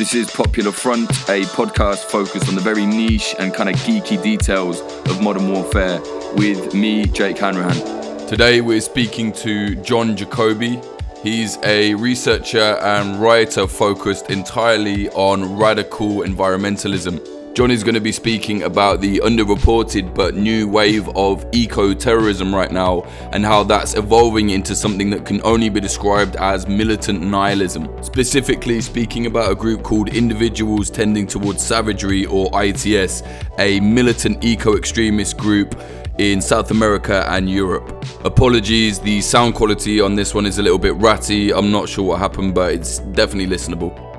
This is Popular Front, a podcast focused on the very niche and kind of geeky details of modern warfare with me, Jake Hanrahan. Today we're speaking to John Jacobi. He's a researcher and writer focused entirely on radical environmentalism. John is going to be speaking about the underreported but new wave of eco terrorism right now and how that's evolving into something that can only be described as militant nihilism. Specifically, speaking about a group called Individuals Tending Towards Savagery or ITS, a militant eco extremist group in South America and Europe. Apologies, the sound quality on this one is a little bit ratty. I'm not sure what happened, but it's definitely listenable.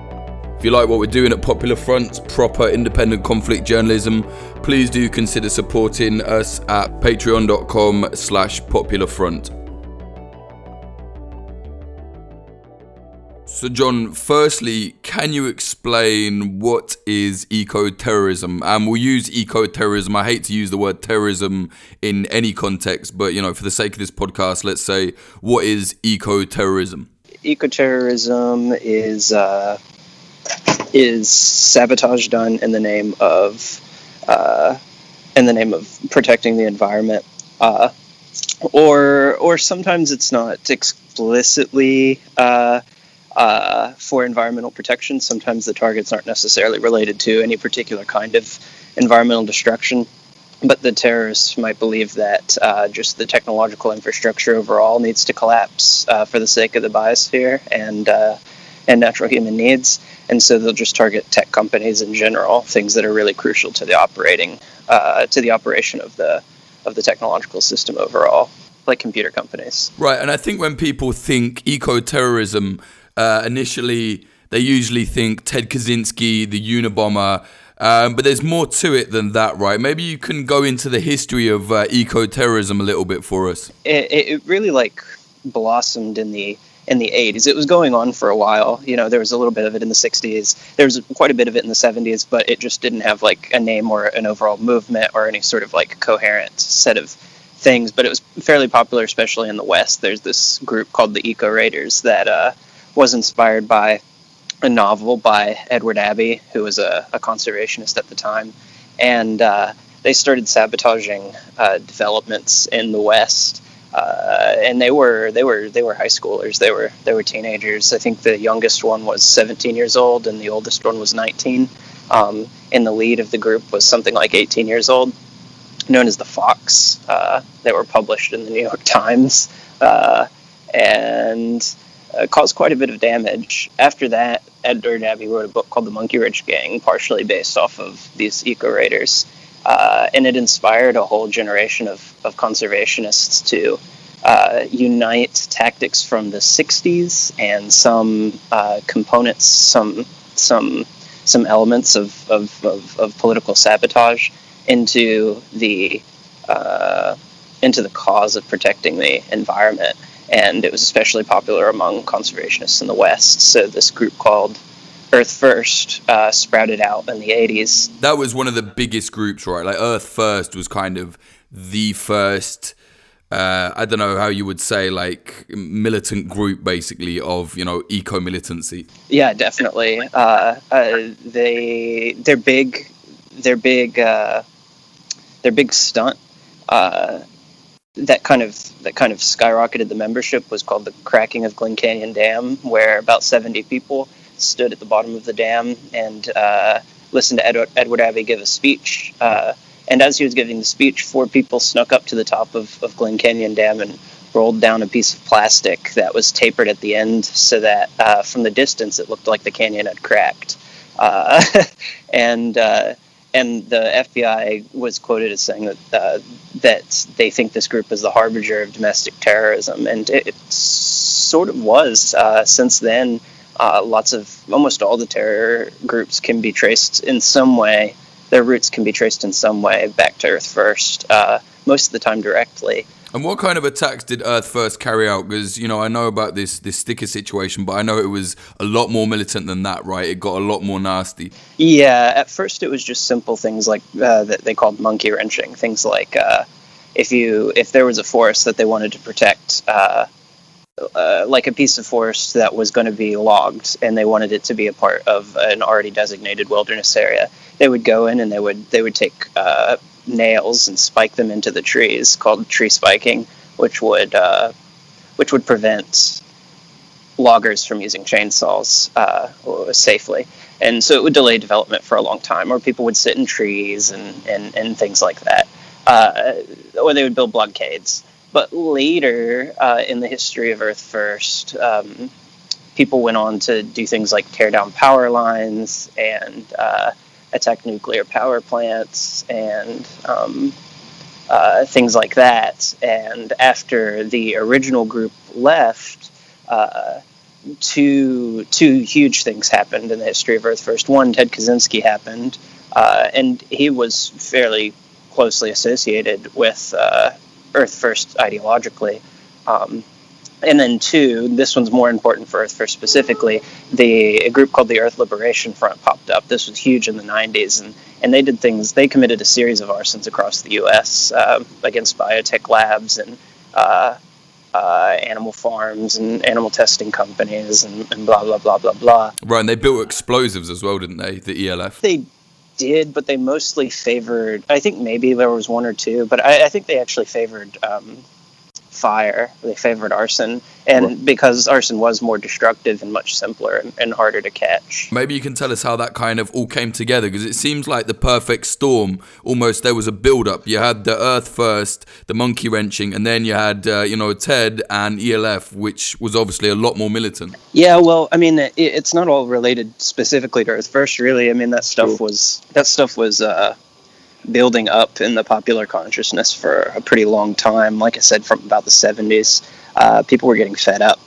If you like what we're doing at Popular Front, proper independent conflict journalism, please do consider supporting us at patreon.com slash popularfront. So, John, firstly, can you explain what is eco terrorism? And we'll use eco terrorism. I hate to use the word terrorism in any context, but you know, for the sake of this podcast, let's say, what is eco terrorism? Eco terrorism is uh, is sabotage done in the name of uh, in the name of protecting the environment, uh, or or sometimes it's not explicitly uh, uh, for environmental protection. Sometimes the targets aren't necessarily related to any particular kind of environmental destruction. But the terrorists might believe that uh, just the technological infrastructure overall needs to collapse uh, for the sake of the biosphere and and natural human needs and so they'll just target tech companies in general, things that are really crucial to the operating uh, to the operation of the of the technological system overall, like computer companies. Right, and I think when people think eco terrorism, uh, initially they usually think Ted Kaczynski, the Unabomber. Um, but there's more to it than that, right? Maybe you can go into the history of uh, eco terrorism a little bit for us. It, it really like blossomed in the in the 80s. It was going on for a while. You know, there was a little bit of it in the 60s. There was quite a bit of it in the 70s, but it just didn't have like a name or an overall movement or any sort of like coherent set of things. But it was fairly popular, especially in the West. There's this group called the Eco Raiders that uh, was inspired by a novel by Edward Abbey, who was a, a conservationist at the time. And uh, they started sabotaging uh, developments in the West uh, and they were they were they were high schoolers. They were they were teenagers. I think the youngest one was 17 years old, and the oldest one was 19. Um, and the lead of the group was something like 18 years old, known as the Fox. Uh, they were published in the New York Times, uh, and uh, caused quite a bit of damage. After that, Edward Abbey wrote a book called The Monkey Wrench Gang, partially based off of these eco raiders. Uh, and it inspired a whole generation of, of conservationists to uh, unite tactics from the 60s and some uh, components, some some some elements of, of, of, of political sabotage into the uh, into the cause of protecting the environment. And it was especially popular among conservationists in the West. So this group called Earth First uh, sprouted out in the 80s. That was one of the biggest groups, right? Like Earth First was kind of the first. Uh, I don't know how you would say like militant group basically of you know eco militancy. Yeah, definitely. Uh, uh, they their big their big uh, their big stunt uh, that kind of that kind of skyrocketed the membership was called the cracking of Glen Canyon Dam, where about seventy people stood at the bottom of the dam and uh, listened to Edward, Edward Abbey give a speech. Uh, and as he was giving the speech, four people snuck up to the top of, of Glen Canyon Dam and rolled down a piece of plastic that was tapered at the end so that uh, from the distance it looked like the canyon had cracked. Uh, and uh, and the FBI was quoted as saying that uh, that they think this group is the harbinger of domestic terrorism, and it, it sort of was. Uh, since then, uh, lots of almost all the terror groups can be traced in some way. Their roots can be traced in some way back to Earth First. Uh, most of the time, directly. And what kind of attacks did Earth First carry out? Because you know I know about this this sticker situation, but I know it was a lot more militant than that, right? It got a lot more nasty. Yeah, at first it was just simple things like uh, that they called monkey wrenching. Things like uh, if you if there was a forest that they wanted to protect, uh, uh, like a piece of forest that was going to be logged, and they wanted it to be a part of an already designated wilderness area. They would go in and they would they would take uh, nails and spike them into the trees, called tree spiking, which would uh, which would prevent loggers from using chainsaws uh, safely. And so it would delay development for a long time, or people would sit in trees and, and, and things like that. Uh, or they would build blockades. But later uh, in the history of Earth First, um, people went on to do things like tear down power lines and uh, attack nuclear power plants and um, uh, things like that. And after the original group left, uh, two two huge things happened in the history of Earth First. One, Ted Kaczynski happened, uh, and he was fairly closely associated with uh, Earth First ideologically. Um, and then two, this one's more important for Earth First specifically. The a group called the Earth Liberation Front popped up. This was huge in the 90s, and and they did things. They committed a series of arsons across the U.S. Uh, against biotech labs and uh, uh, animal farms and animal testing companies and, and, blah blah blah blah blah. Right, and they built explosives as well, didn't they? The ELF. They did, but they mostly favored. I think maybe there was one or two, but I, I think they actually favored um, fire. They favored arson, and right. because arson was more destructive and much simpler and, and, harder to catch. Maybe you can tell us how that kind of all came together because it seems like the perfect storm. Almost there was a build-up. You had the Earth first, the monkey wrenching, and then you had uh, you know Ted and ELF, which was obviously a lot more militant. Yeah, well, I mean, it, it's not all related specifically to Earth first, really. I mean, that stuff was that stuff was. Uh, building up in the popular consciousness for a pretty long time. Like I said, from about the 70s, uh, people were getting fed up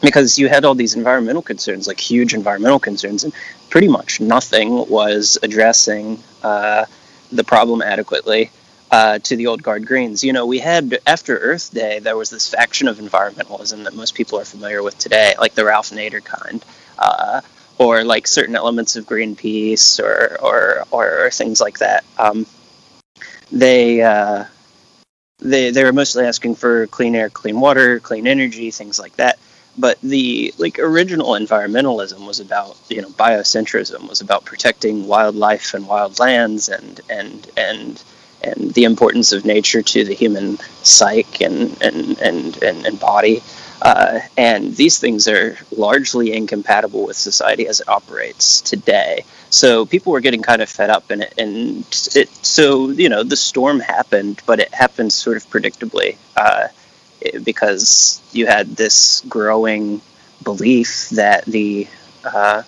because you had all these environmental concerns, like huge environmental concerns, and pretty much nothing was addressing uh, the problem adequately. Uh, to the old guard greens. You know, we had after Earth Day, there was this faction of environmentalism that most people are familiar with today, like the Ralph Nader kind, uh, or like certain elements of Greenpeace or or or, or things like that. Um, they uh, they they were mostly asking for clean air, clean water, clean energy, things like that. But the like original environmentalism was about you know biocentrism was about protecting wildlife and wild lands and and and and the importance of nature to the human psyche and and and and, and body. Uh, and these things are largely incompatible with society as it operates today. So people were getting kind of fed up, and it, and it, so you know the storm happened, but it happened sort of predictably uh, because you had this growing belief that the uh,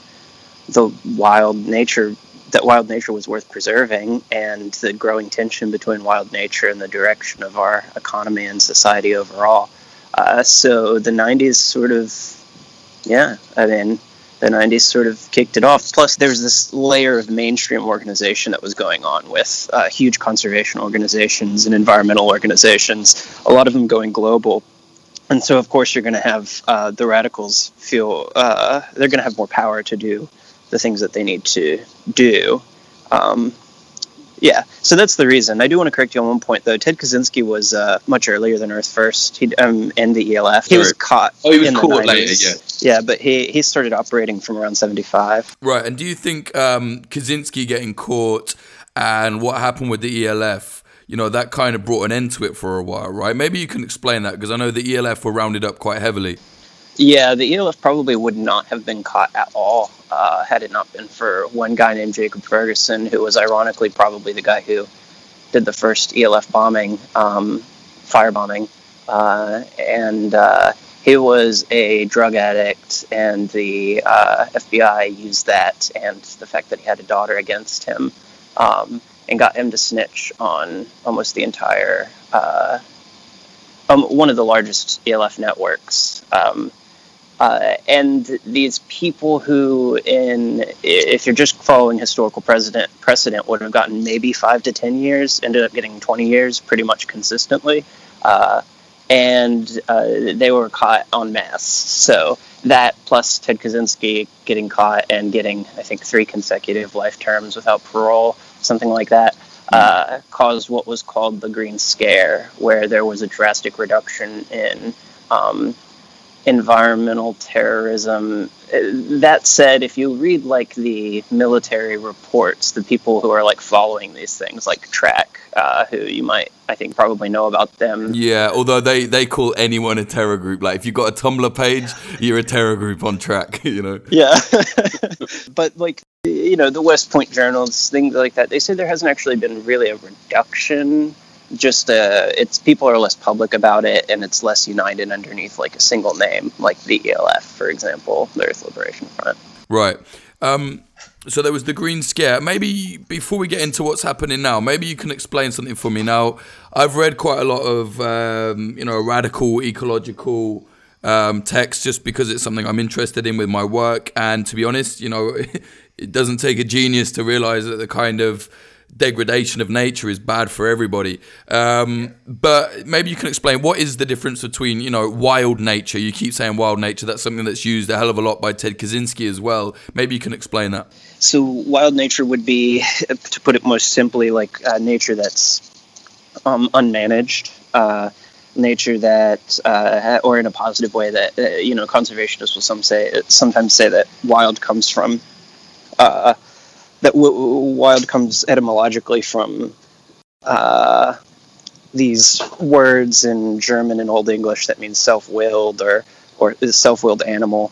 the wild nature that wild nature was worth preserving, and the growing tension between wild nature and the direction of our economy and society overall. Uh, so the 90s sort of, yeah, I mean, the 90s sort of kicked it off. Plus, there was this layer of mainstream organization that was going on with uh, huge conservation organizations and environmental organizations, a lot of them going global. And so, of course, you're going to have uh, the radicals feel uh, they're going to have more power to do the things that they need to do. Um, yeah, so that's the reason. I do want to correct you on one point, though. Ted Kaczynski was uh, much earlier than Earth First. He um, and the ELF. He was caught. Oh, he was caught later. Yeah. Yeah, but he he started operating from around seventy five. Right, and do you think um, Kaczynski getting caught and what happened with the ELF? You know that kind of brought an end to it for a while, right? Maybe you can explain that because I know the ELF were rounded up quite heavily. Yeah, the ELF probably would not have been caught at all uh, had it not been for one guy named Jacob Ferguson, who was ironically probably the guy who did the first ELF bombing, um, firebombing, uh, and uh, he was a drug addict, and the uh, FBI used that and the fact that he had a daughter against him, um, and got him to snitch on almost the entire. Uh, um, one of the largest ELF networks. Um, uh, and these people who, in if you're just following historical precedent, precedent would have gotten maybe five to ten years, ended up getting 20 years pretty much consistently, uh, and uh, they were caught en masse. So that plus Ted Kaczynski getting caught and getting I think three consecutive life terms without parole, something like that. Uh, caused what was called the Green Scare, where there was a drastic reduction in um, environmental terrorism. Uh, that said, if you read like the military reports, the people who are like following these things, like TRAC, uh, who you might, I think, probably know about them. Yeah, although they they call anyone a terror group. Like if you've got a Tumblr page, you're a terror group on TRAC. You know. Yeah, but like you know the West Point journals, things like that. They say there hasn't actually been really a reduction just uh, it's people are less public about it and it's less united underneath like a single name like the ELF for example the Earth Liberation Front. Right. Um, so there was the green scare. Maybe before we get into what's happening now maybe you can explain something for me. Now I've read quite a lot of um, you know radical ecological um, text just because it's something I'm interested in with my work. And to be honest you know it doesn't take a genius to realize that the kind of degradation of nature is bad for everybody. Um, but maybe you can explain what is the difference between you know wild nature. You keep saying wild nature. That's something that's used a hell of a lot by Ted Kaczynski as well. Maybe you can explain that. So wild nature would be, to put it most simply, like uh, nature that's um, unmanaged. Uh, nature that, uh, or in a positive way, that uh, you know, conservationists will some say sometimes say that wild comes from uh, that w- wild comes etymologically from uh, these words in German and Old English that means self-willed or or self-willed animal.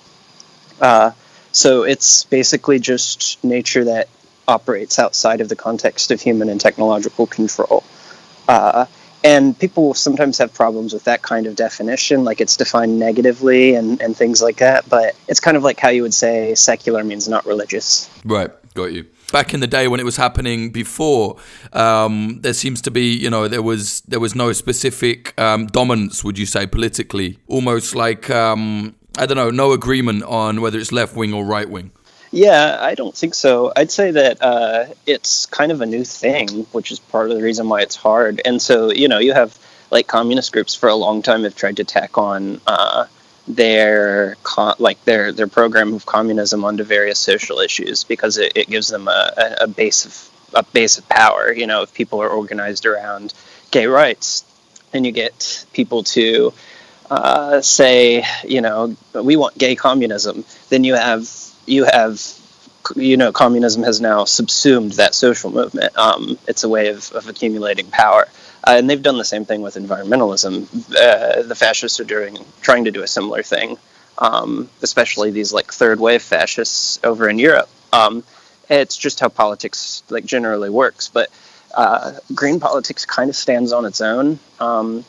Uh, so it's basically just nature that operates outside of the context of human and technological control. Uh, and people sometimes have problems with that kind of definition, like it's defined negatively and, and things like that. But it's kind of like how you would say secular means not religious. Right, got you back in the day when it was happening before, um, there seems to be, you know, there was there was no specific um, dominance, would you say, politically? Almost like um, I don't know, no agreement on whether it's left wing or right wing. Yeah, I don't think so. I'd say that uh, it's kind of a new thing, which is part of the reason why it's hard. And so, you know, you have like communist groups for a long time have tried to tack on. Uh, their like their their program of communism onto various social issues because it, it gives them a, a base of a base of power. You know, if people are organized around gay rights, and you get people to uh, say, you know, we want gay communism, then you have you have you know communism has now subsumed that social movement. Um, it's a way of, of accumulating power. Uh, and they've done the same thing with environmentalism. Uh, the fascists are doing, trying to do a similar thing, um, especially these like third wave fascists over in Europe. Um, it's just how politics like generally works. But uh, green politics kind of stands on its own. Um,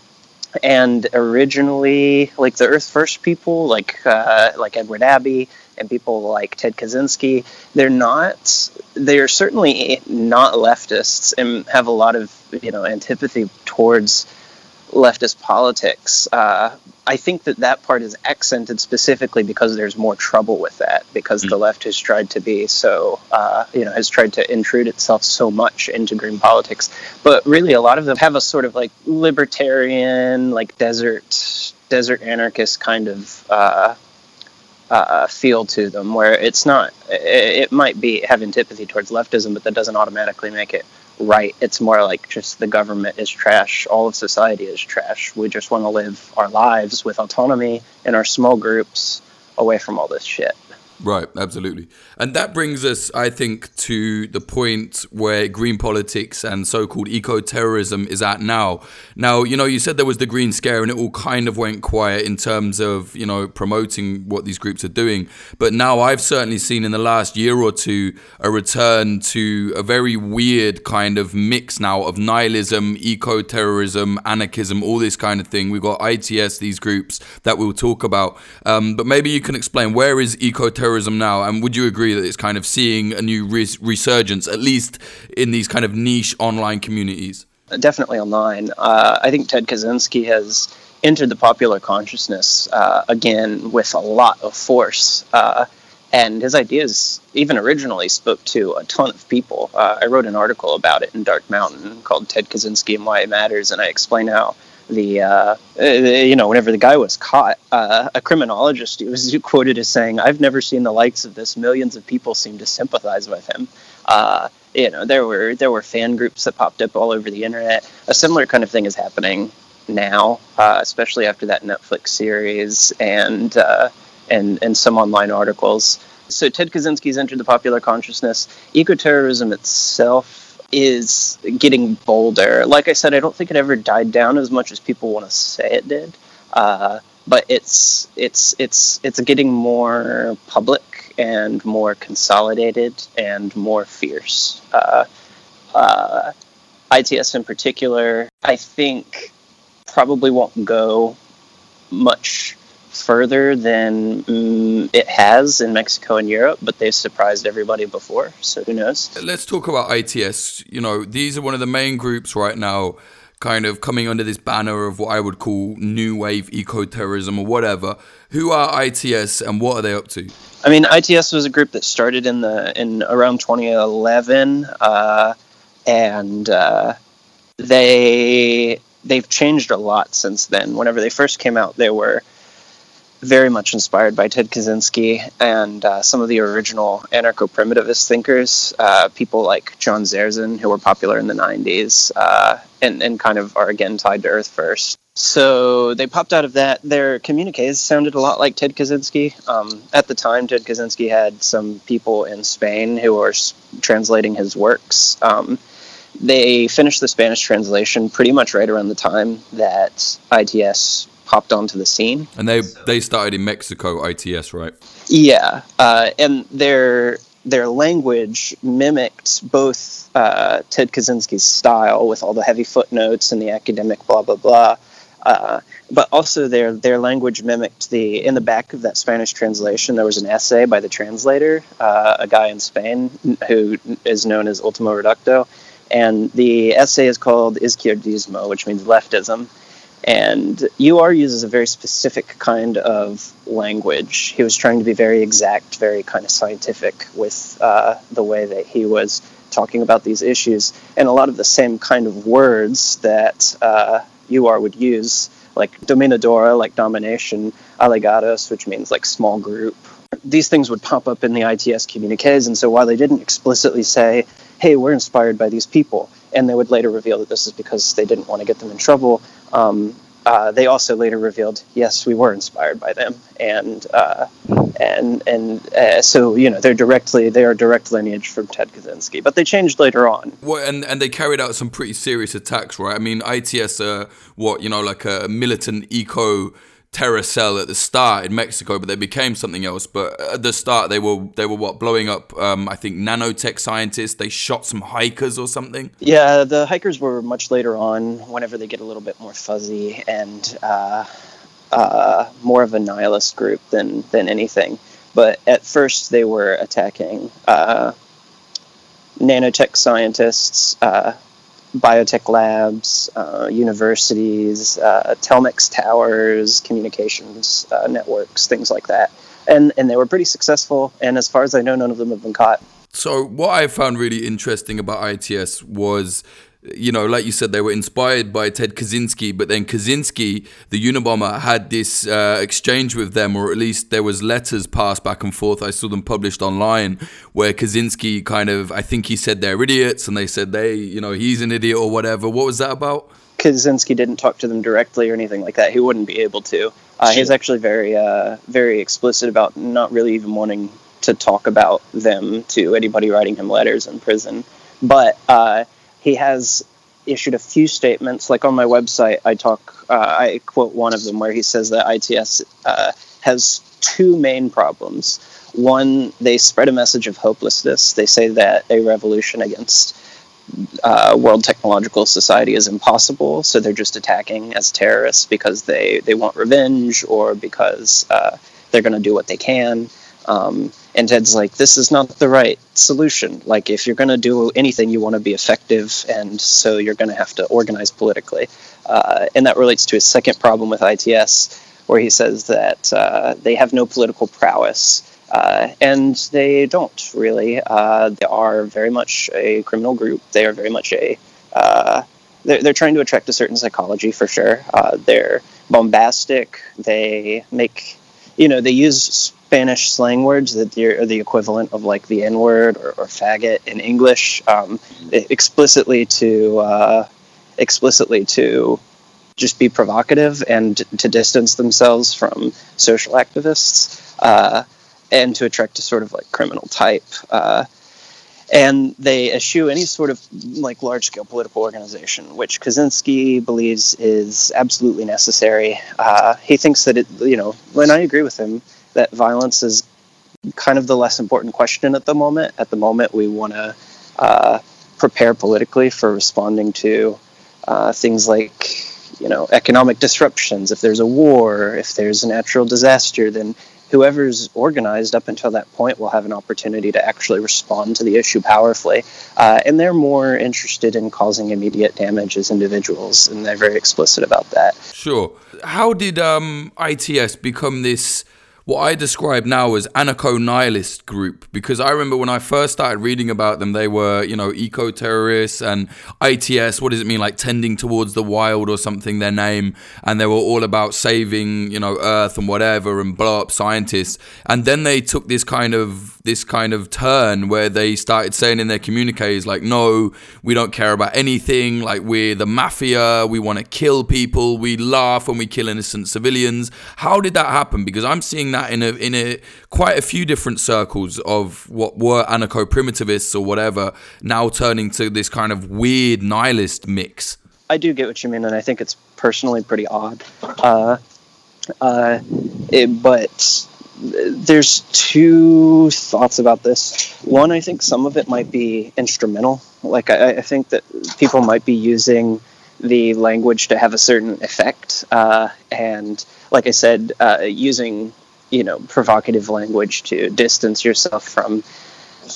and originally, like the Earth First people, like uh, like Edward Abbey, and people like Ted Kaczynski, they're not. They are certainly not leftists and have a lot of you know antipathy towards leftist politics. Uh, I think that that part is accented specifically because there's more trouble with that because mm-hmm. the left has tried to be so uh, you know has tried to intrude itself so much into green politics. But really, a lot of them have a sort of like libertarian, like desert desert anarchist kind of. Uh, uh, feel to them where it's not it, it might be have antipathy towards leftism but that doesn't automatically make it right. It's more like just the government is trash. All of society is trash. We just want to live our lives with autonomy in our small groups away from all this shit Right, absolutely. And that brings us, I think, to the point where green politics and so called eco terrorism is at now. Now, you know, you said there was the green scare and it all kind of went quiet in terms of, you know, promoting what these groups are doing. But now I've certainly seen in the last year or two a return to a very weird kind of mix now of nihilism, eco terrorism, anarchism, all this kind of thing. We've got ITS, these groups that we'll talk about. Um, but maybe you can explain where is eco terrorism? Terrorism now, and would you agree that it's kind of seeing a new res- resurgence, at least in these kind of niche online communities? Definitely online. Uh, I think Ted Kaczynski has entered the popular consciousness uh, again with a lot of force. Uh, and his ideas, even originally, spoke to a ton of people. Uh, I wrote an article about it in Dark Mountain called Ted Kaczynski and Why It Matters, and I explain how the uh, uh, you know whenever the guy was caught, uh, a criminologist was quoted as saying, "I've never seen the likes of this. Millions of people seem to sympathize with him." Uh, you know, there were there were fan groups that popped up all over the internet. A similar kind of thing is happening now, uh, especially after that Netflix series and uh, and and some online articles. So Ted Kaczynski's entered the popular consciousness. Ecoterrorism itself is getting bolder. Like I said, I don't think it ever died down as much as people want to say it did. Uh, but it's it's it's it's getting more public and more consolidated and more fierce. Uh, uh, ITS in particular, I think, probably won't go much further than mm, it has in Mexico and Europe, but they've surprised everybody before. So who knows? Let's talk about ITS. You know, these are one of the main groups right now, kind of coming under this banner of what I would call new wave eco terrorism or whatever. Who are ITS and what are they up to? I mean, ITS was a group that started in the in around 2011, uh, and uh, they they've changed a lot since then. Whenever they first came out, they were very much inspired by Ted Kaczynski and uh, some of the original anarcho primitivist thinkers, uh, people like John Zerzan, who were popular in the 90s uh, and, and kind of are again tied to Earth First. So they popped out of that. Their communiques sounded a lot like Ted Kaczynski. Um, at the time, Ted Kaczynski had some people in Spain who were translating his works. Um, they finished the Spanish translation pretty much right around the time that ITS popped onto the scene. And they they started in Mexico, ITS, right? Yeah, uh, and their their language mimicked both uh, Ted Kaczynski's style with all the heavy footnotes and the academic blah blah blah. Uh, but also their their language mimicked the in the back of that Spanish translation there was an essay by the translator, uh, a guy in Spain who is known as Ultimo Reducto, and the essay is called Izquierdismo, which means leftism. And UR uses a very specific kind of language. He was trying to be very exact, very kind of scientific with uh, the way that he was talking about these issues. And a lot of the same kind of words that uh, UR would use, like dominadora, like domination, alegados, which means like small group. These things would pop up in the ITS communiques. And so while they didn't explicitly say, hey, we're inspired by these people, and they would later reveal that this is because they didn't want to get them in trouble. Um, uh, they also later revealed, yes, we were inspired by them, and uh, and and uh, so you know they're directly they are direct lineage from Ted Kaczynski, but they changed later on. Well, and and they carried out some pretty serious attacks, right? I mean, ITS, uh, what you know, like a militant eco terror cell at the start in Mexico, but they became something else. But at the start, they were they were what blowing up. Um, I think nanotech scientists. They shot some hikers or something. Yeah, the hikers were much later on. Whenever they get a little bit more fuzzy and uh, uh, more of a nihilist group than than anything. But at first, they were attacking uh, nanotech scientists uh, biotech labs, uh, universities, uh, Telmex towers, communications uh, networks, things like that. And, and they were pretty successful. And as far as I know, none of them have been caught. So, what I found really interesting about ITS was you know, like you said, they were inspired by Ted Kaczynski, but then Kaczynski, the Unabomber, had this uh, exchange with them, or at least there was letters passed back and forth. I saw them published online, where Kaczynski kind of, I think he said they're idiots, and they said they, you know, he's an idiot or whatever. What was that about? Kaczynski didn't talk to them directly or anything like that. He wouldn't be able to. Uh, He's actually very, uh, very explicit about not really even wanting to talk about them to anybody writing him letters in prison. But uh, he has issued a few statements. Like on my website, I talk, uh, I quote one of them where he says that ITS uh, has two main problems. One, they spread a message of hopelessness. They say that a revolution against uh, world technological society is impossible, so they're just attacking as terrorists because they, they want revenge or because uh, they're going to do what they can. Um, and Ted's like, this is not the right solution. Like, if you're going to do anything, you want to be effective, and so you're going to have to organize politically. Uh, and that relates to his second problem with ITS, where he says that uh, they have no political prowess. Uh, and they don't really. Uh, they are very much a criminal group. They are very much a. Uh, they're, they're trying to attract a certain psychology for sure. Uh, they're bombastic. They make, you know, they use Spanish slang words that are the equivalent of like the N word or, or, faggot in English, um, explicitly to uh, explicitly to just be provocative and to distance themselves from social activists uh, and to attract a sort of like criminal type. Uh, and they eschew any sort of like large scale political organization, which Kaczynski believes is absolutely necessary. Uh, he thinks that it, you know, and I agree with him that violence is kind of the less important question at the moment. At the moment, we want to uh, prepare politically for responding to uh, things like you know economic disruptions. If there's a war, if there's a natural disaster, then whoever's organized up until that point will have an opportunity to actually respond to the issue powerfully. Uh, and they're more interested in causing immediate damage as individuals, and they're very explicit about that. Sure. How did um, ITS become this? What I describe now as anarcho-nihilist group because I remember when I first started reading about them, they were you know eco-terrorists and ITS. What does it mean? Like tending towards the wild or something? Their name, and they were all about saving you know Earth and whatever, and blow up scientists. And then they took this kind of this kind of turn where they started saying in their communiques like, no, we don't care about anything. Like we're the mafia. We want to kill people. We laugh when we kill innocent civilians. How did that happen? Because I'm seeing that in a in a quite a few different circles of what were anarcho primitivists or whatever, now turning to this kind of weird nihilist mix. I do get what you mean, and I think it's personally pretty odd. Uh, uh, it, but there's two thoughts about this. One, I think some of it might be instrumental. Like I, I think that people might be using the language to have a certain effect, uh, and like I said, uh, using you know provocative language to distance yourself from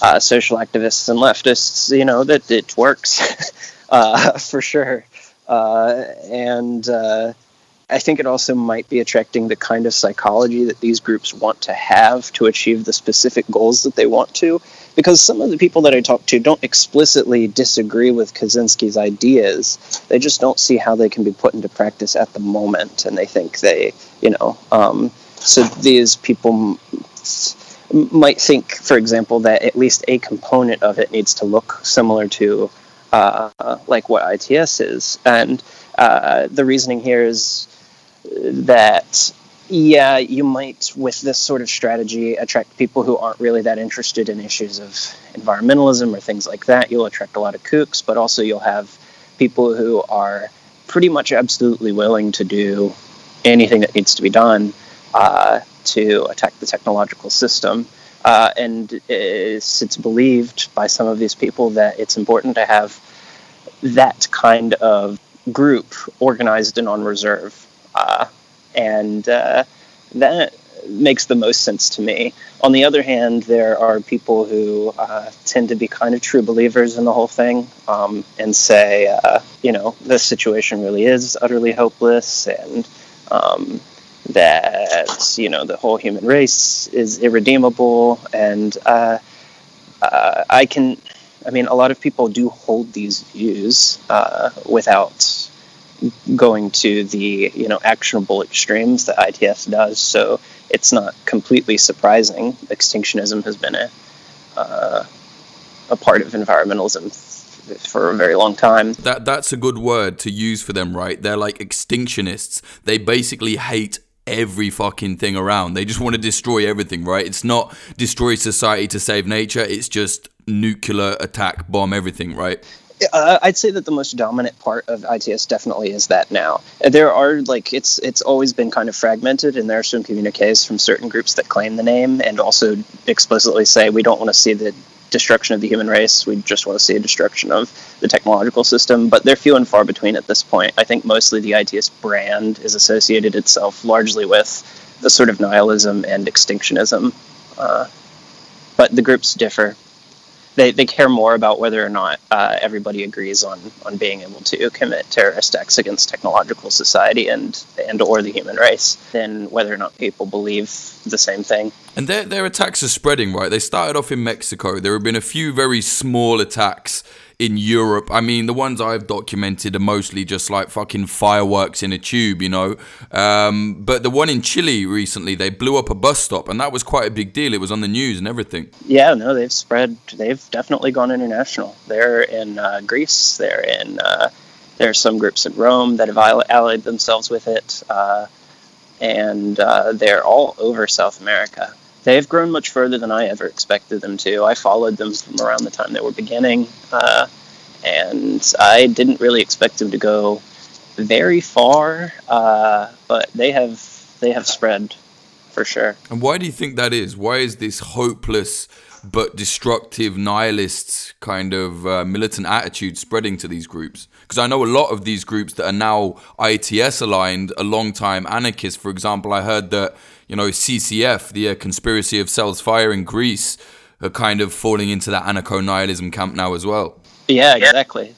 uh, social activists and leftists you know that it works uh, for sure uh, and uh, I think it also might be attracting the kind of psychology that these groups want to have to achieve the specific goals that they want to. Because some of the people that I talk to don't explicitly disagree with Kaczynski's ideas. They just don't see how they can be put into practice at the moment. And they think they, you know, um, so these people might think, for example, that at least a component of it needs to look similar to uh, like what ITS is. And uh, the reasoning here is that, yeah, you might, with this sort of strategy, attract people who aren't really that interested in issues of environmentalism or things like that. You'll attract a lot of kooks, but also you'll have people who are pretty much absolutely willing to do anything that needs to be done uh, to attack the technological system. Uh, and it's, it's, believed by some of these people that it's important to have that kind of group organized and on reserve. Uh, and uh, that makes the most sense to me. On the other hand, there are people who uh, tend to be kind of true believers in the whole thing um, and say, uh, you know, this situation really is utterly hopeless and um, that you know the whole human race is irredeemable, and uh, uh, I can. I mean, a lot of people do hold these views uh, without going to the you know actionable extremes that ITS does. So it's not completely surprising. Extinctionism has been a uh, a part of environmentalism for a very long time. That that's a good word to use for them, right? They're like extinctionists. They basically hate every fucking thing around. They just want to destroy everything, right? It's not destroy society to save nature, it's just nuclear attack, bomb everything, right? Uh, I'd say that the most dominant part of ITS definitely is that now. There are like it's it's always been kind of fragmented, and there are some communiques from certain groups that claim the name and also explicitly say we don't want to see the destruction of the human race. We just want to see a destruction of the technological system, but they're few and far between at this point. I think mostly the ITS brand is associated itself largely with the sort of nihilism and extinctionism. Uh, but the groups differ they, they care more about whether or not uh, everybody agrees on, on being able to commit terrorist acts against technological society and and or the human race than whether or not people believe the same thing. And their their attacks are spreading, right? They started off in Mexico. There have been a few very small attacks in Europe. I mean, the ones I've documented are mostly just like fucking fireworks in a tube, you know. Um, but the one in Chile recently, they blew up a bus stop, and that was quite a big deal. It was on the news and everything. Yeah, no, they've spread. They've definitely gone international. They're in uh, Greece. They're in. Uh, There are some groups in Rome that have allied themselves with it, uh, and uh, they're all over South America. They've grown much further than I ever expected them to. I followed them from around the time they were beginning, uh, and I didn't really expect them to go very far, uh, but they have they have spread for sure. And why do you think that is? Why is this hopeless but destructive nihilist kind of uh, militant attitude spreading to these groups? Because I know a lot of these groups that are now ITS aligned, a long time anarchists. For example, I heard that you know CCF, the uh, conspiracy of cells fire in Greece, are kind of falling into that anarcho nihilism camp now as well. Yeah, exactly.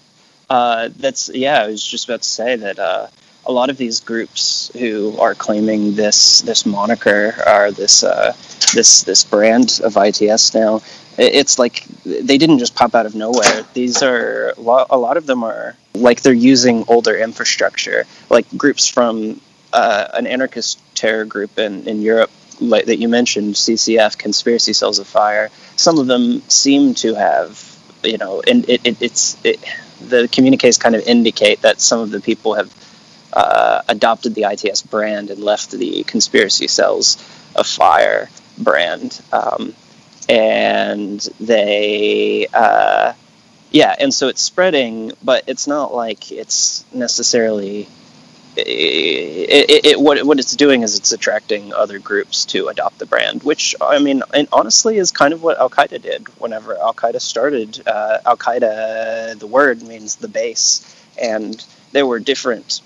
Uh, that's yeah. I was just about to say that uh, a lot of these groups who are claiming this this moniker or this uh, this this brand of ITS now, it's like they didn't just pop out of nowhere. These are a lot of them are like they're using older infrastructure, like groups from uh, an anarchist terror group in in Europe like that you mentioned, CCF, Conspiracy Cells of Fire. Some of them seem to have you know, and it, it it's it, the communiques kind of indicate that some of the people have uh, adopted the ITS brand and left the conspiracy cells of fire brand. Um, and they, uh, yeah, and so it's spreading, but it's not like it's necessarily. It, it, it, what, what it's doing is it's attracting other groups to adopt the brand, which I mean, and honestly, is kind of what Al Qaeda did. Whenever Al Qaeda started, uh, Al Qaeda, the word means the base, and there were different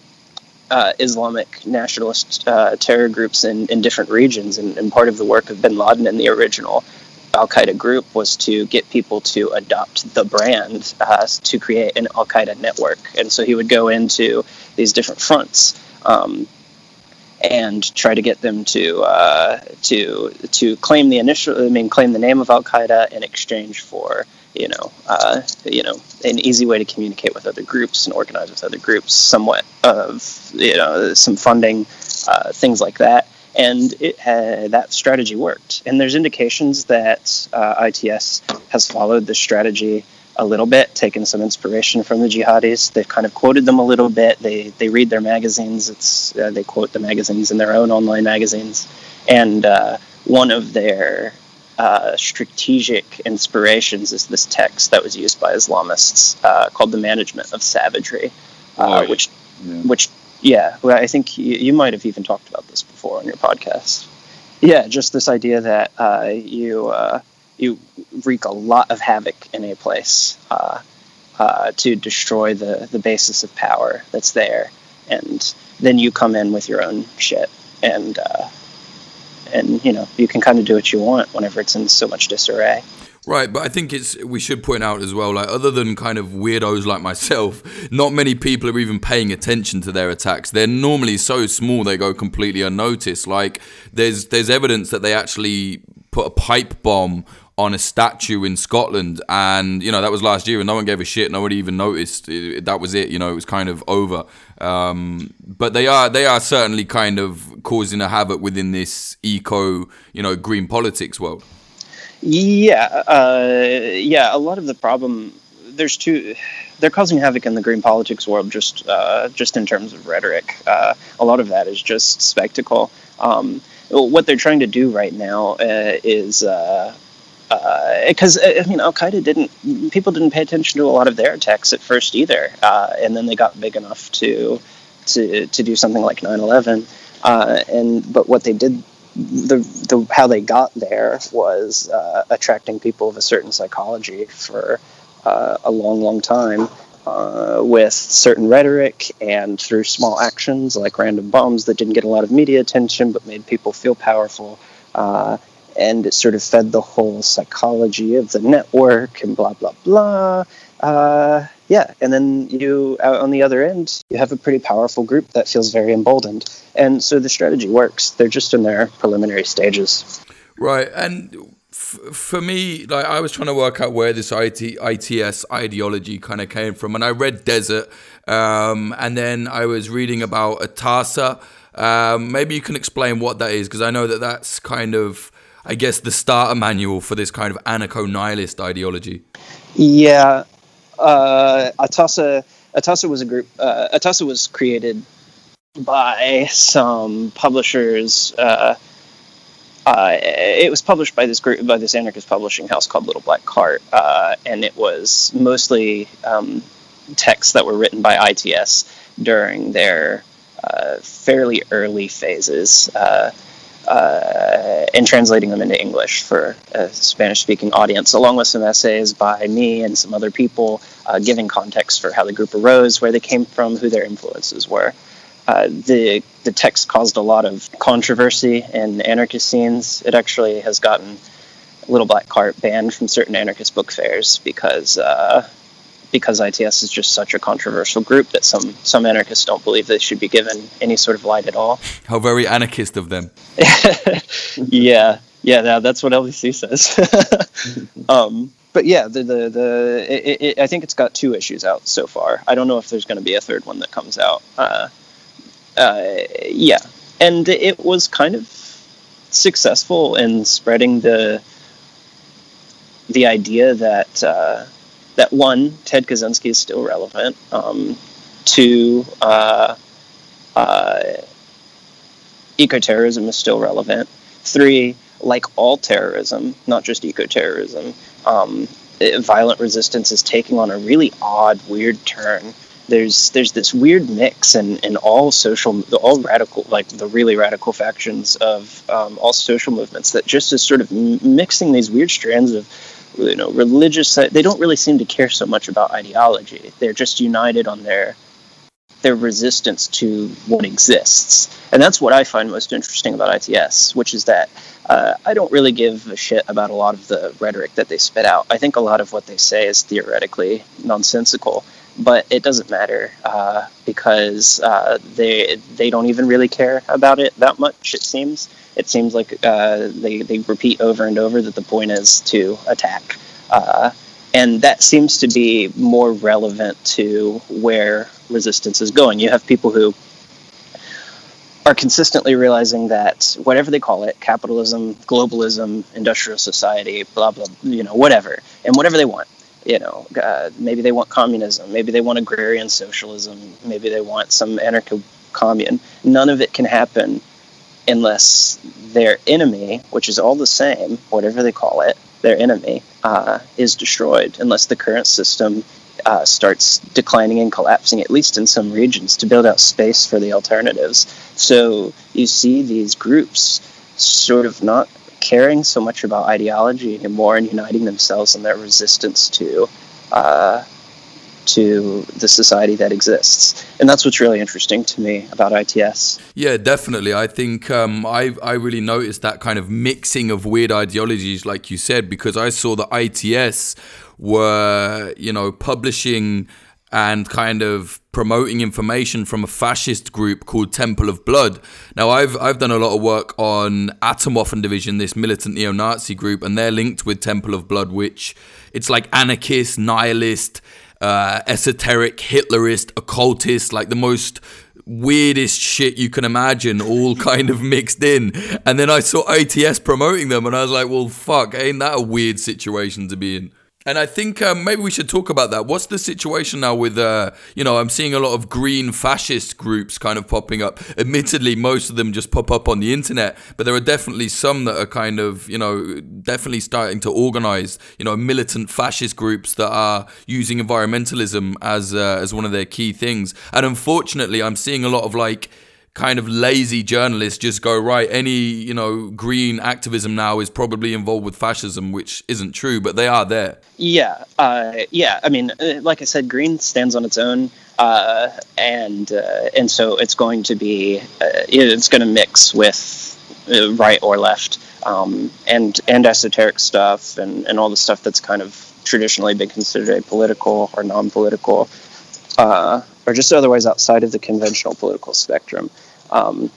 uh, Islamic nationalist uh, terror groups in, in different regions. And, and, part of the work of bin Laden and the original Al Qaeda group was to get people to adopt the brand uh, to create an Al Qaeda network. And so he would go into these different fronts. Um, and try to get them to uh, to to claim the initial, I mean, claim the name of Al Qaeda in exchange for you know, uh, you know, an easy way to communicate with other groups and organize with other groups, somewhat of you know some funding, uh, things like that, and it had, that strategy worked. And there's indications that uh, ITS has followed this strategy a little bit, taken some inspiration from the jihadis. They've kind of quoted them a little bit. They they read their magazines. It's uh, they quote the magazines in their own online magazines, and uh, one of their uh, strategic inspirations is this text that was used by Islamists uh, called "The Management of Savagery," uh, oh, which, yeah. which, yeah, well, I think you, you, might have even talked about this before on your podcast. Yeah, just this idea that uh, you uh, you wreak a lot of havoc in a place uh, uh, to destroy the the basis of power that's there, and then you come in with your own shit and uh, and you know you can kind of do what you want whenever it's in so much disarray. Right, but I think it's we should point out as well, like other than kind of weirdos like myself, not many people are even paying attention to their attacks. They're normally so small they go completely unnoticed. Like there's there's evidence that they actually put a pipe bomb on a statue in Scotland, and you know that was last year, and no one gave a shit. Nobody even noticed. It, that was it. You know, it was kind of over. Um, but they are they are certainly kind of causing a havoc within this eco, you know, green politics world. Yeah, uh, yeah. A lot of the problem there's two. They're causing havoc in the green politics world, just uh, just in terms of rhetoric. Uh, a lot of that is just spectacle. Um, what they're trying to do right now uh, is uh, because uh, uh, I mean Al Qaeda didn't people didn't pay attention to a lot of their attacks at first either, uh, and then they got big enough to to to do something like 9/11. Uh, and but what they did, the the how they got there was uh, attracting people of a certain psychology for uh, a long, long time. with certain rhetoric and through small actions like random bombs that didn't get a lot of media attention but made people feel powerful and it sort of fed the whole psychology of the network and blah blah blah. Uh, yeah, and then you out on the other end, you have a pretty powerful group that feels very emboldened, and so the strategy works. They're just in their preliminary stages. Right, and f- for me, like I was trying to work out where this IT, ITS ideology kind of came from, and I read Desert, um, and then I was reading about Atassa. Um, maybe you can explain what that is, because I know that that's kind of I guess, the starter manual for this kind of anarcho nihilist ideology. Yeah. Uh, Atassa, Atassa was a group. Uh, Atassa was created by some publishers. Uh, uh, it was published by this group by this anarchist publishing house called Little Black Cart, uh, and it was mostly um, texts that were written by ITS during their uh, fairly early phases. Uh, and translating them into English for a Spanish speaking audience, along with some essays by me and some other people uh, giving context for how the group arose, where they came from, who their influences were. Uh, the the text caused a lot of controversy in anarchist scenes. It actually has gotten Little Black Cart banned from certain anarchist book fairs because uh, because ITS is just such a controversial group that some some anarchists don't believe they should be given any sort of light at all. How very anarchist of them. yeah, yeah, that's what LBC says. um, but yeah, the the, the it, it, I think it's got two issues out so far. I don't know if there's going to be a third one that comes out. Uh, uh, yeah, and it was kind of successful in spreading the the idea that uh, that one, Ted Kaczynski is still relevant. Um, two, uh, uh, ecoterrorism is still relevant. Three, like all terrorism, not just ecoterrorism, um, violent resistance is taking on a really odd, weird turn. There's there's this weird mix in, in all social, all radical, like the really radical factions of um, all social movements that just is sort of mixing these weird strands of you know religious they don't really seem to care so much about ideology. They're just united on their their resistance to what exists. And that's what i find most interesting about ITS which is that uh, i don't really give a shit about a lot of the rhetoric that they spit out. I think a lot of what they say is theoretically nonsensical but it doesn't matter uh, because uh, they they don't even really care about it that much it seems it seems like uh, they, they repeat over and over that the point is to attack. Uh, and that seems to be more relevant to where resistance is going. You have people who are consistently realizing that whatever they call it capitalism, globalism, industrial society, blah, blah, you know, whatever, and whatever they want. You know, uh, maybe they want communism, maybe they want agrarian socialism, maybe they want some anarcho commune. None of it can happen unless their enemy, which is all the same, whatever they call it, their enemy, uh, is destroyed, unless the current system uh, starts declining and collapsing, at least in some regions, to build out space for the alternatives. So you see these groups sort of not caring so much about ideology anymore and uniting themselves in their resistance to uh, to the society that exists. And that's what's really interesting to me about ITS. Yeah, definitely. I think um, I, I really noticed that kind of mixing of weird ideologies, like you said, because I saw the ITS were, you know, publishing and kind of promoting information from a fascist group called Temple of Blood. Now, I've I've done a lot of work on Atomwaffen Division, this militant neo-Nazi group, and they're linked with Temple of Blood, which it's like anarchist, nihilist, uh, esoteric, Hitlerist, occultist, like the most weirdest shit you can imagine, all kind of mixed in. And then I saw ITS promoting them, and I was like, well, fuck, ain't that a weird situation to be in? And I think um, maybe we should talk about that. What's the situation now with, uh, you know, I'm seeing a lot of green fascist groups kind of popping up. Admittedly, most of them just pop up on the internet, but there are definitely some that are kind of, you know, definitely starting to organize, you know, militant fascist groups that are using environmentalism as uh, as one of their key things. And unfortunately, I'm seeing a lot of like kind of lazy journalists just go right any you know green activism now is probably involved with fascism which isn't true but they are there. Yeah uh, yeah i mean uh, like i said green stands on its own uh, and uh, and so it's going to be uh, it's going to mix with uh, right or left um, and and esoteric stuff and and all the stuff that's kind of traditionally been considered apolitical or non-political or just otherwise outside of the conventional political spectrum. Um,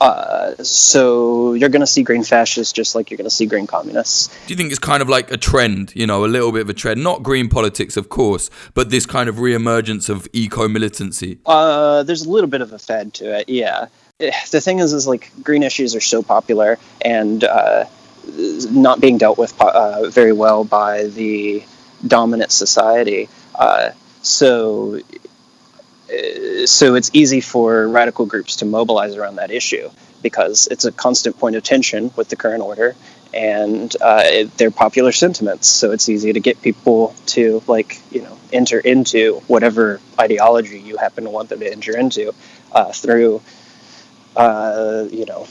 uh, so you're going to see green fascists just like you're going to see green communists. Do you think it's kind of like a trend, you know, a little bit of a trend? Not green politics, of course, but this kind of reemergence of eco militancy? Uh, there's a little bit of a fed to it, yeah. Eh, the thing is, is like green issues are so popular and uh, not being dealt with uh, very well by the dominant society. Uh, so so it's easy for radical groups to mobilize around that issue because it's a constant point of tension with the current order and uh, it, they're popular sentiments. So it's easy to get people to like you know enter into whatever ideology you happen to want them to enter into uh, through uh, you know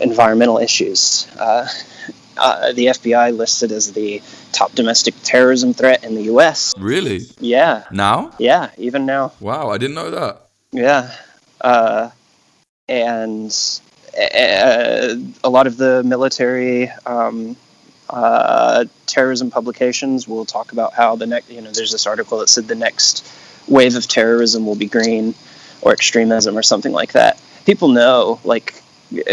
environmental issues uh, the FBI listed as the top domestic terrorism threat in the U.S. Really? Yeah. Now? Yeah, even now. Wow, I didn't know that. Yeah, uh, and uh, a lot of the military um, uh, terrorism publications will talk about how the next. You know, there's this article that said the next wave of terrorism will be green or extremism or something like that. People know, like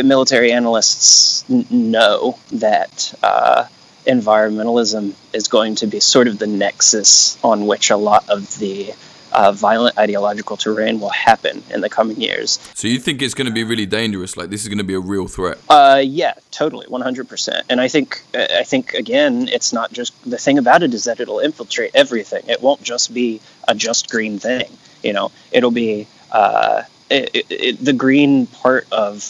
military analysts n- know that uh, environmentalism is going to be sort of the nexus on which a lot of the uh, violent ideological terrain will happen in the coming years. So you think it's going to be really dangerous? Like this is going to be a real threat? Uh, yeah, totally, one hundred percent. And I think, I think again, it's not just the thing about it is that it'll infiltrate everything. It won't just be a just green thing. You know, it'll be uh, it, it, it, the green part of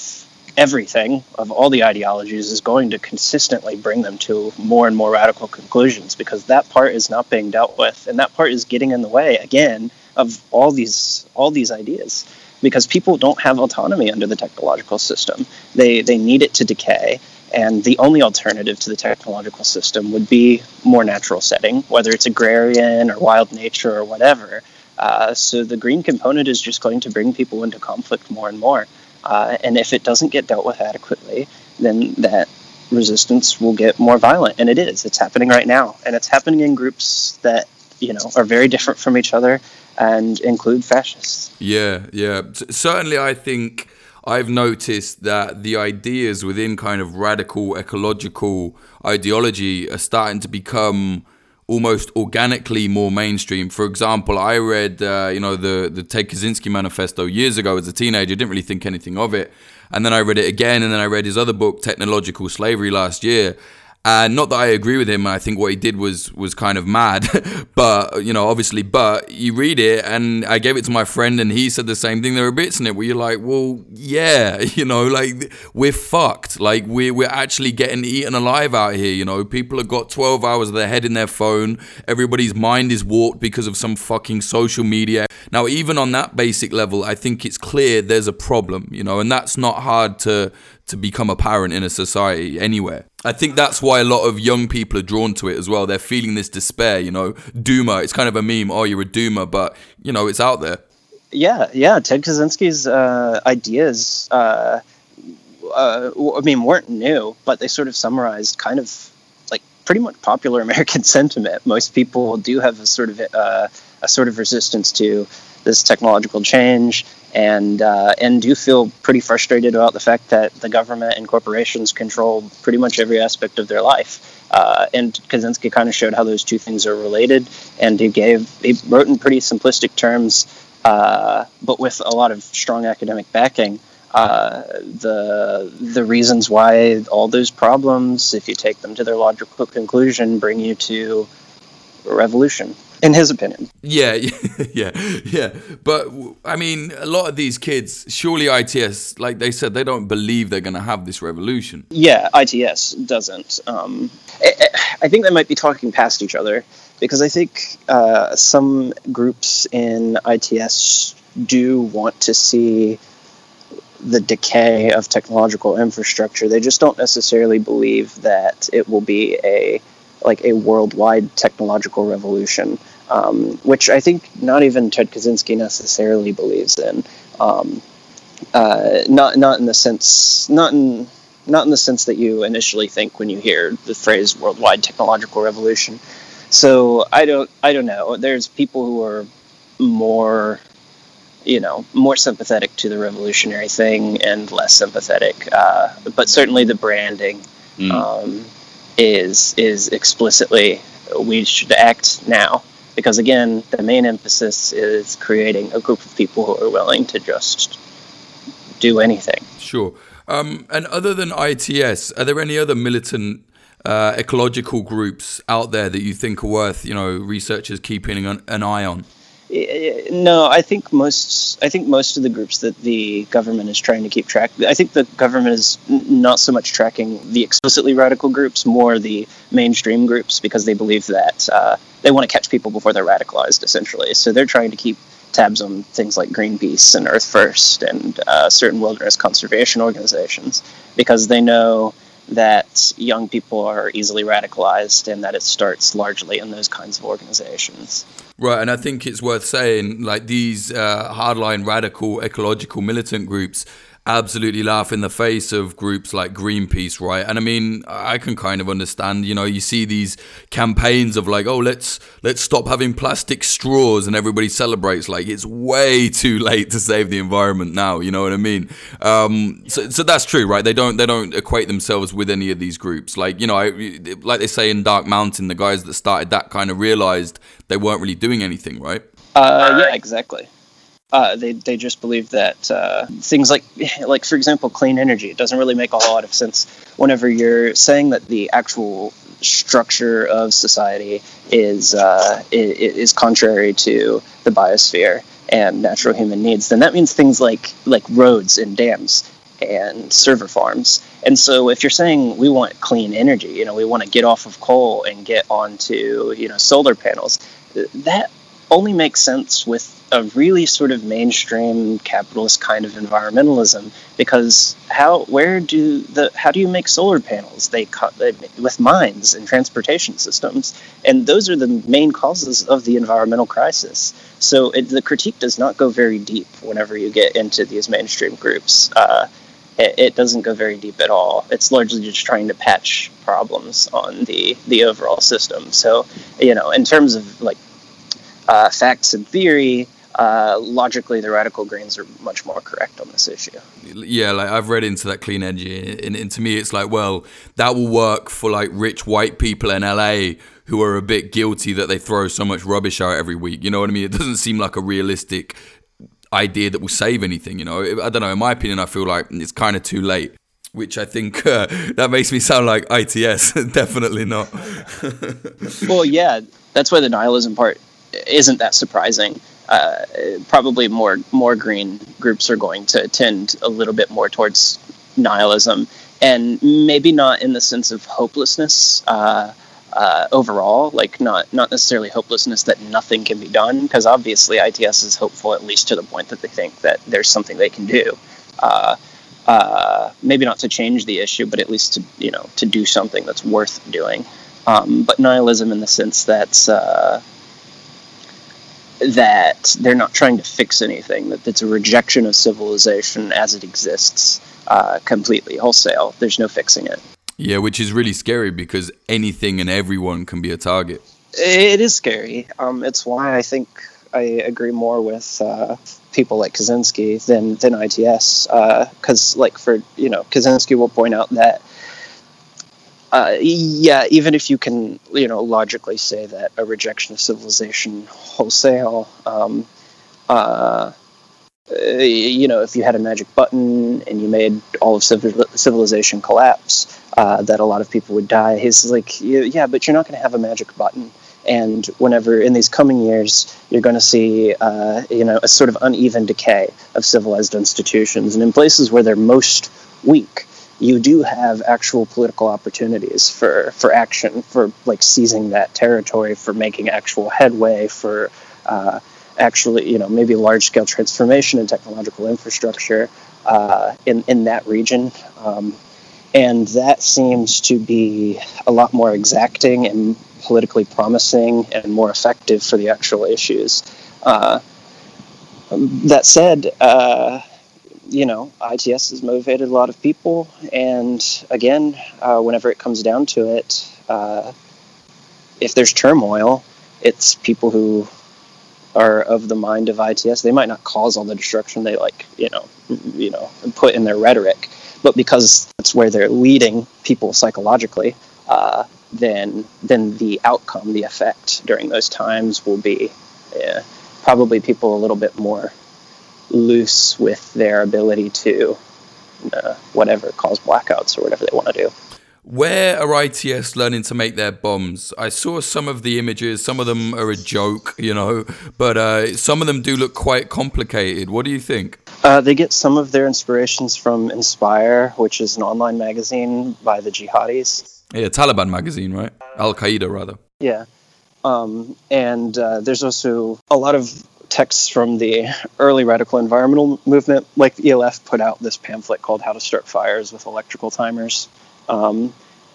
everything of all the ideologies is going to consistently bring them to more and more radical conclusions because that part is not being dealt with and that part is getting in the way again of all these all these ideas because people don't have autonomy under the technological system. They they need it to decay and the only alternative to the technological system would be more natural setting whether it's agrarian or wild nature or whatever. Uh, so the green component is just going to bring people into conflict more and more uh, and if it doesn't get dealt with adequately, then that resistance will get more violent. And it is. It's happening right now. And it's happening in groups that, you know, are very different from each other and include fascists. Yeah, yeah. Certainly, I think I've noticed that the ideas within kind of radical ecological ideology are starting to become almost organically more mainstream. For example, I read uh, you know the the Ted Kaczynski manifesto years ago as a teenager. Didn't really think anything of it, and then I read it again, and then I read his other book, Technological Slavery, last year. And not that I agree with him. I think what he did was was kind of mad, but you know, obviously. But you read it, and I gave it to my friend, and he said the same thing. There are bits in it where you're like, well, yeah, you know, like we're fucked. Like we're we're actually getting eaten alive out here. You know, people have got 12 hours of their head in their phone. Everybody's mind is warped because of some fucking social media. Now, even on that basic level, I think it's clear there's a problem. You know, and that's not hard to to become apparent in a society anywhere. I think that's why a lot of young people are drawn to it as well. They're feeling this despair, you know, doomer. It's kind of a meme. Oh, you're a doomer, but you know, it's out there. Yeah, yeah. Ted Kaczynski's uh, ideas, uh, uh, I mean, weren't new, but they sort of summarized kind of like pretty much popular American sentiment. Most people do have a sort of uh, a sort of resistance to this technological change and uh, and do feel pretty frustrated about the fact that the government and corporations control pretty much every aspect of their life. Uh, and Kaczynski kind of showed how those two things are related, and he gave he wrote in pretty simplistic terms, uh, but with a lot of strong academic backing. Uh, the the reasons why all those problems, if you take them to their logical conclusion, bring you to revolution in his opinion. Yeah, yeah, yeah. But I mean, a lot of these kids, surely ITS, like they said, they don't believe they're going to have this revolution. Yeah, ITS doesn't. Um, I, I, think they might be talking past each other because I think uh, some groups in ITS do want to see the decay of technological infrastructure. They just don't necessarily believe that it will be a like a worldwide technological revolution, um, which I think not even Ted Kaczynski necessarily believes in. Um, uh, not not in the sense not in not in the sense that you initially think when you hear the phrase worldwide technological revolution. So I don't I don't know. There's people who are more you know more sympathetic to the revolutionary thing and less sympathetic, uh, but certainly the branding. Mm. Um, is is explicitly we should act now because again the main emphasis is creating a group of people who are willing to just do anything. Sure. Um, and other than ITS are there any other militant uh, ecological groups out there that you think are worth you know researchers keeping an, an eye on No, I think most. I think most of the groups that the government is trying to keep track. I think the government is not so much tracking the explicitly radical groups, more the mainstream groups, because they believe that uh, they want to catch people before they're radicalized, essentially. So they're trying to keep tabs on things like Greenpeace and Earth First and uh, certain wilderness conservation organizations, because they know that young people are easily radicalized and that it starts largely in those kinds of organizations. Right, and I think it's worth saying, like these uh, hardline radical ecological militant groups absolutely laugh in the face of groups like Greenpeace, right? And I mean, I can kind of understand, you know, you see these campaigns of like, oh, let's let's stop having plastic straws and everybody celebrates like it's way too late to save the environment now, you know what I mean? Um, so, so that's true, right? They don't they don't equate themselves with any of these groups. Like, you know, I, like they say in Dark Mountain, the guys that started that kind of realized they weren't really doing anything, right? Uh, yeah, exactly. Uh, they, they just believe that uh, things like like for example clean energy it doesn't really make a whole lot of sense whenever you're saying that the actual structure of society is uh, is contrary to the biosphere and natural human needs then that means things like like roads and dams and server farms. And so if you're saying we want clean energy you know we want to get off of coal and get onto you know solar panels that only makes sense with a really sort of mainstream capitalist kind of environmentalism because how where do the how do you make solar panels? They with mines and transportation systems. And those are the main causes of the environmental crisis. So it, the critique does not go very deep whenever you get into these mainstream groups. Uh, it, it doesn't go very deep at all. It's largely just trying to patch problems on the the overall system. So you know in terms of like uh, facts and theory uh, logically the radical greens are much more correct on this issue. Yeah, like I've read into that clean energy, and, and to me, it's like, well, that will work for like rich white people in LA who are a bit guilty that they throw so much rubbish out every week. You know what I mean? It doesn't seem like a realistic idea that will save anything. You know, I don't know. In my opinion, I feel like it's kind of too late. Which I think uh, that makes me sound like ITS. Definitely not. well, yeah, that's why the nihilism part isn't that surprising uh, probably more more green groups are going to tend a little bit more towards nihilism, and maybe not in the sense of hopelessness uh, uh, overall, like not not necessarily hopelessness that nothing can be done, because obviously ITS is hopeful at least to the point that they think that there's something they can do. Uh, uh, maybe not to change the issue, but at least to you know to do something that's worth doing. Um, but nihilism in the sense that uh, that they're not trying to fix anything, that it's a rejection of civilization as it exists uh, completely, wholesale. There's no fixing it. Yeah, which is really scary because anything and everyone can be a target. It is scary. Um, it's why I think I agree more with uh, people like Kaczynski than than ITS. Because, uh, like, for you know, Kaczynski will point out that uh, yeah, even if you can, you know, logically say that a rejection of civilization wholesale, um, uh, you know, if you had a magic button and you made all of civilization collapse, uh, that a lot of people would die. He's like, yeah, but you're not going to have a magic button. And whenever in these coming years, you're going to see, uh, you know, a sort of uneven decay of civilized institutions, and in places where they're most weak, you do have actual political opportunities for, for action, for like seizing that territory, for making actual headway, for uh, actually, you know, maybe large scale transformation in technological infrastructure uh, in, in that region. Um, and that seems to be a lot more exacting and politically promising and more effective for the actual issues. Uh, that said, uh, you know, ITS has motivated a lot of people, and again, uh, whenever it comes down to it, uh, if there's turmoil, it's people who are of the mind of ITS. They might not cause all the destruction they like, you know, you know, put in their rhetoric, but because that's where they're leading people psychologically, uh, then then the outcome, the effect during those times will be yeah, probably people a little bit more loose with their ability to uh, whatever cause blackouts or whatever they want to do. Where are ITS learning to make their bombs? I saw some of the images. Some of them are a joke, you know, but uh, some of them do look quite complicated. What do you think? Uh, they get some of their inspirations from Inspire, which is an online magazine by the jihadis. Yeah, Taliban magazine, right? Al Qaeda, rather. Yeah. Um, and uh, there's also a lot of texts from the early radical environmental movement. Like the ELF put out this pamphlet called How to Start Fires with Electrical Timers. Um,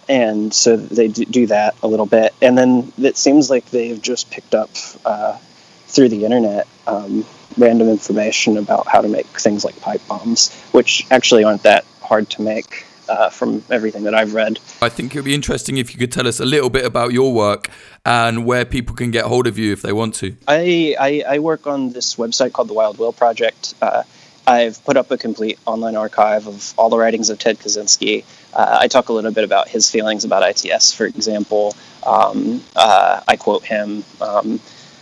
and so they do that a little bit. And then it seems like they've just picked up uh, through the internet um, random information about how to make things like pipe bombs, which actually aren't that hard to make. Uh, from everything that I've read. I think it would be interesting if you could tell us a little bit about your work and where people can get hold of you if they want to. I, I, I work on this website called the Wild Will Project. Uh, I've put up a complete online archive of all the writings of Ted Kaczynski. Uh, I talk a little bit about his feelings about ITS, for example. Um, uh, I quote him. Um,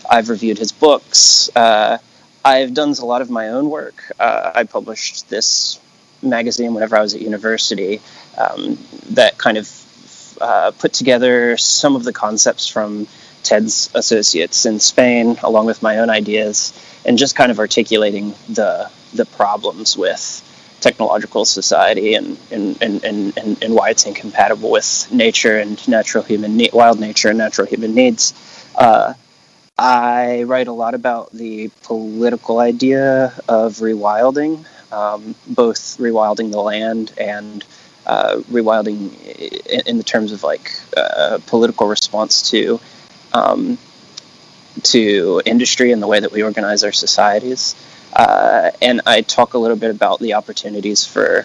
I've reviewed his books. Uh, I've done a lot of my own work. Uh, I published this magazine whenever I was at university um, that kind of uh, put together some of the concepts from Ted's associates in Spain, along with my own ideas, and just kind of articulating the the problems with technological society and and, and, and, and, why it's incompatible with nature and natural human ne- wild nature and natural human needs. Uh, I write a lot about the political idea of rewilding, um, both rewilding the land and uh, rewilding in, in, the terms of like uh, political response to um, to industry and the way that we organize our societies. Uh, and I talk a little bit about the opportunities for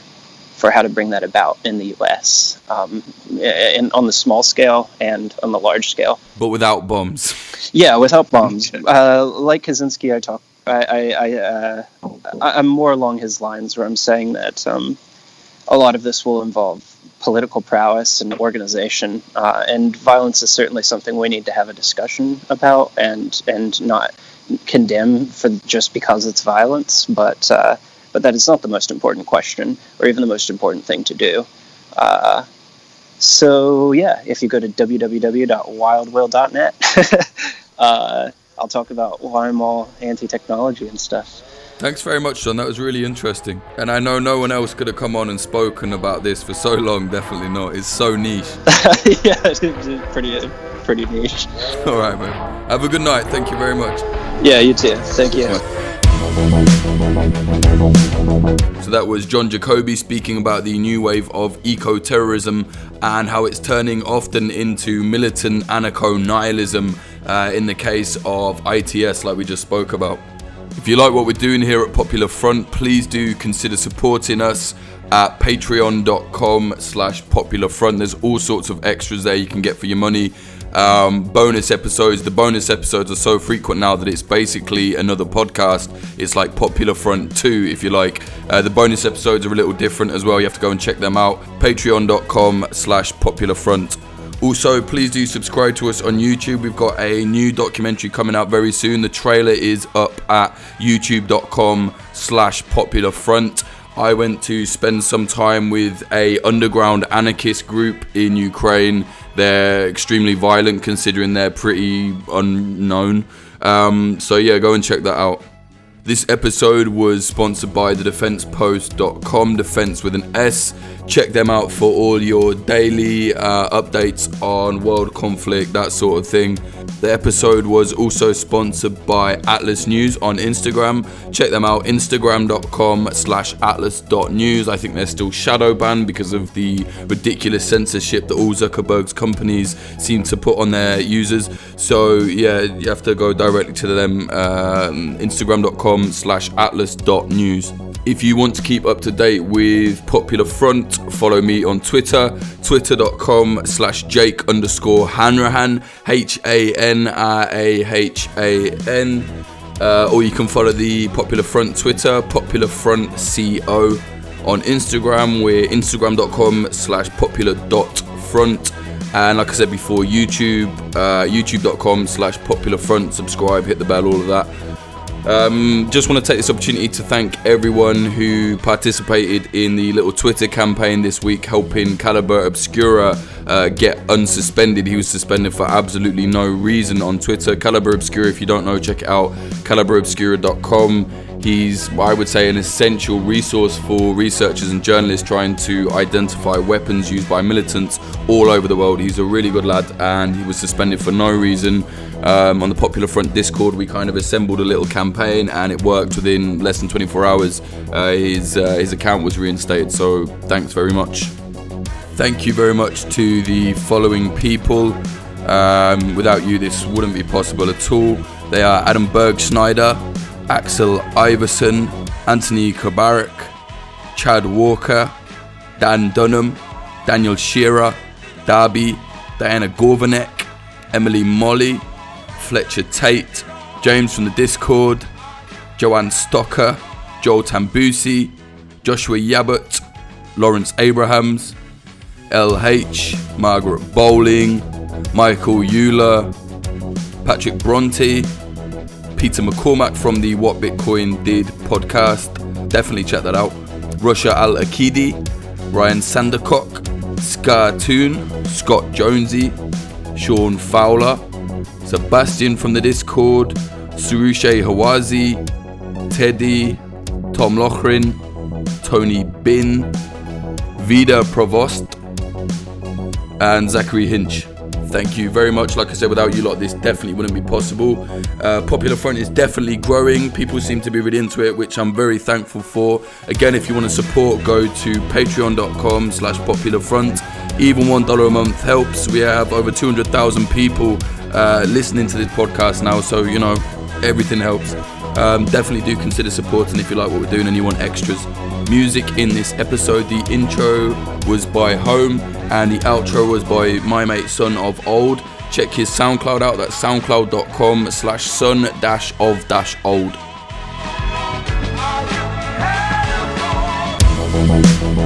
for how to bring that about in the U.S. Um, and on the small scale and on the large scale. But without bombs. Yeah, without bombs. uh, like Kaczynski, I talk. I, I, I uh, I'm more along his lines where I'm saying that um, a lot of this will involve political prowess and organization, uh, and violence is certainly something we need to have a discussion about and and not condemn for just because it's violence, but uh, but that is not the most important question or even the most important thing to do. Uh, so yeah, if you go to www.wildwill.net, I'll talk about why I'm all anti-technology and stuff. Thanks very much, John. That was really interesting. And I know no one else could have come on and spoken about this for so long. Definitely not. It's so niche. yeah, it's pretty, pretty niche. All right, man. Have a good night. Thank you very much. Yeah, you too. Thank you. So that was John Jacobi speaking about the new wave of eco terrorism and how it's turning often into militant anarcho nihilism uh, in the case of ITS, like we just spoke about. If you like what we're doing here at Popular Front, please do consider supporting us at patreon.com slash popular front. There's all sorts of extras there you can get for your money um, bonus episodes. The bonus episodes are so frequent now that it's basically another podcast. It's like Popular Front 2, if you like. Uh, the bonus episodes are a little different as well. You have to go and check them out. Patreon.com slash Popular Front. Also, please do subscribe to us on YouTube. We've got a new documentary coming out very soon. The trailer is up at youtube.com slash popular front. I went to spend some time with a underground anarchist group in Ukraine. They're extremely violent considering they're pretty unknown. Um, so yeah, go and check that out. This episode was sponsored by the defensepost.com, defense with an S. Check them out for all your daily uh, updates on world conflict, that sort of thing. The episode was also sponsored by Atlas News on Instagram. Check them out, instagram.com slash atlas.news. I think they're still shadow banned because of the ridiculous censorship that all Zuckerberg's companies seem to put on their users. So yeah, you have to go directly to them, um, instagram.com slash atlas.news. If you want to keep up to date with Popular Front, follow me on Twitter, twitter.com slash Jake underscore Hanrahan, H A N R A H A N. Uh, or you can follow the Popular Front Twitter, Popular Front CO. On Instagram, we're instagram.com slash popular front. And like I said before, YouTube, uh, youtube.com slash popular front. Subscribe, hit the bell, all of that. Um, just want to take this opportunity to thank everyone who participated in the little Twitter campaign this week, helping Calibre Obscura uh, get unsuspended. He was suspended for absolutely no reason on Twitter. Calibre Obscura, if you don't know, check it out, calibreobscura.com. He's, I would say, an essential resource for researchers and journalists trying to identify weapons used by militants all over the world. He's a really good lad, and he was suspended for no reason. Um, on the Popular Front Discord, we kind of assembled a little campaign, and it worked within less than 24 hours. Uh, his uh, his account was reinstated. So thanks very much. Thank you very much to the following people. Um, without you, this wouldn't be possible at all. They are Adam Berg Schneider, Axel Iverson, Anthony Kabarak, Chad Walker, Dan Dunham, Daniel Shearer, Darby, Diana Gorvanek, Emily Molly, Fletcher Tate, James from the Discord, Joanne Stocker, Joel Tambusi, Joshua Yabut, Lawrence Abrahams, LH, Margaret Bowling, Michael Euler, Patrick Bronte, Peter McCormack from the What Bitcoin Did podcast. Definitely check that out. Rasha Al Aqeedi, Ryan Sandercock, Scartoon, Scott Jonesy, Sean Fowler, Sebastian from the Discord, Surushe Hawazi, Teddy, Tom Lochrin, Tony Bin, Vida Provost, and Zachary Hinch thank you very much. Like I said, without you lot, this definitely wouldn't be possible. Uh, Popular Front is definitely growing. People seem to be really into it, which I'm very thankful for. Again, if you want to support, go to patreon.com slash popular front. Even $1 a month helps. We have over 200,000 people uh, listening to this podcast now, so, you know, everything helps. Um, definitely do consider supporting if you like what we're doing and you want extras. Music in this episode, the intro was by Home and the outro was by my mate Son of Old. Check his SoundCloud out, that's soundcloud.com slash son dash of dash old.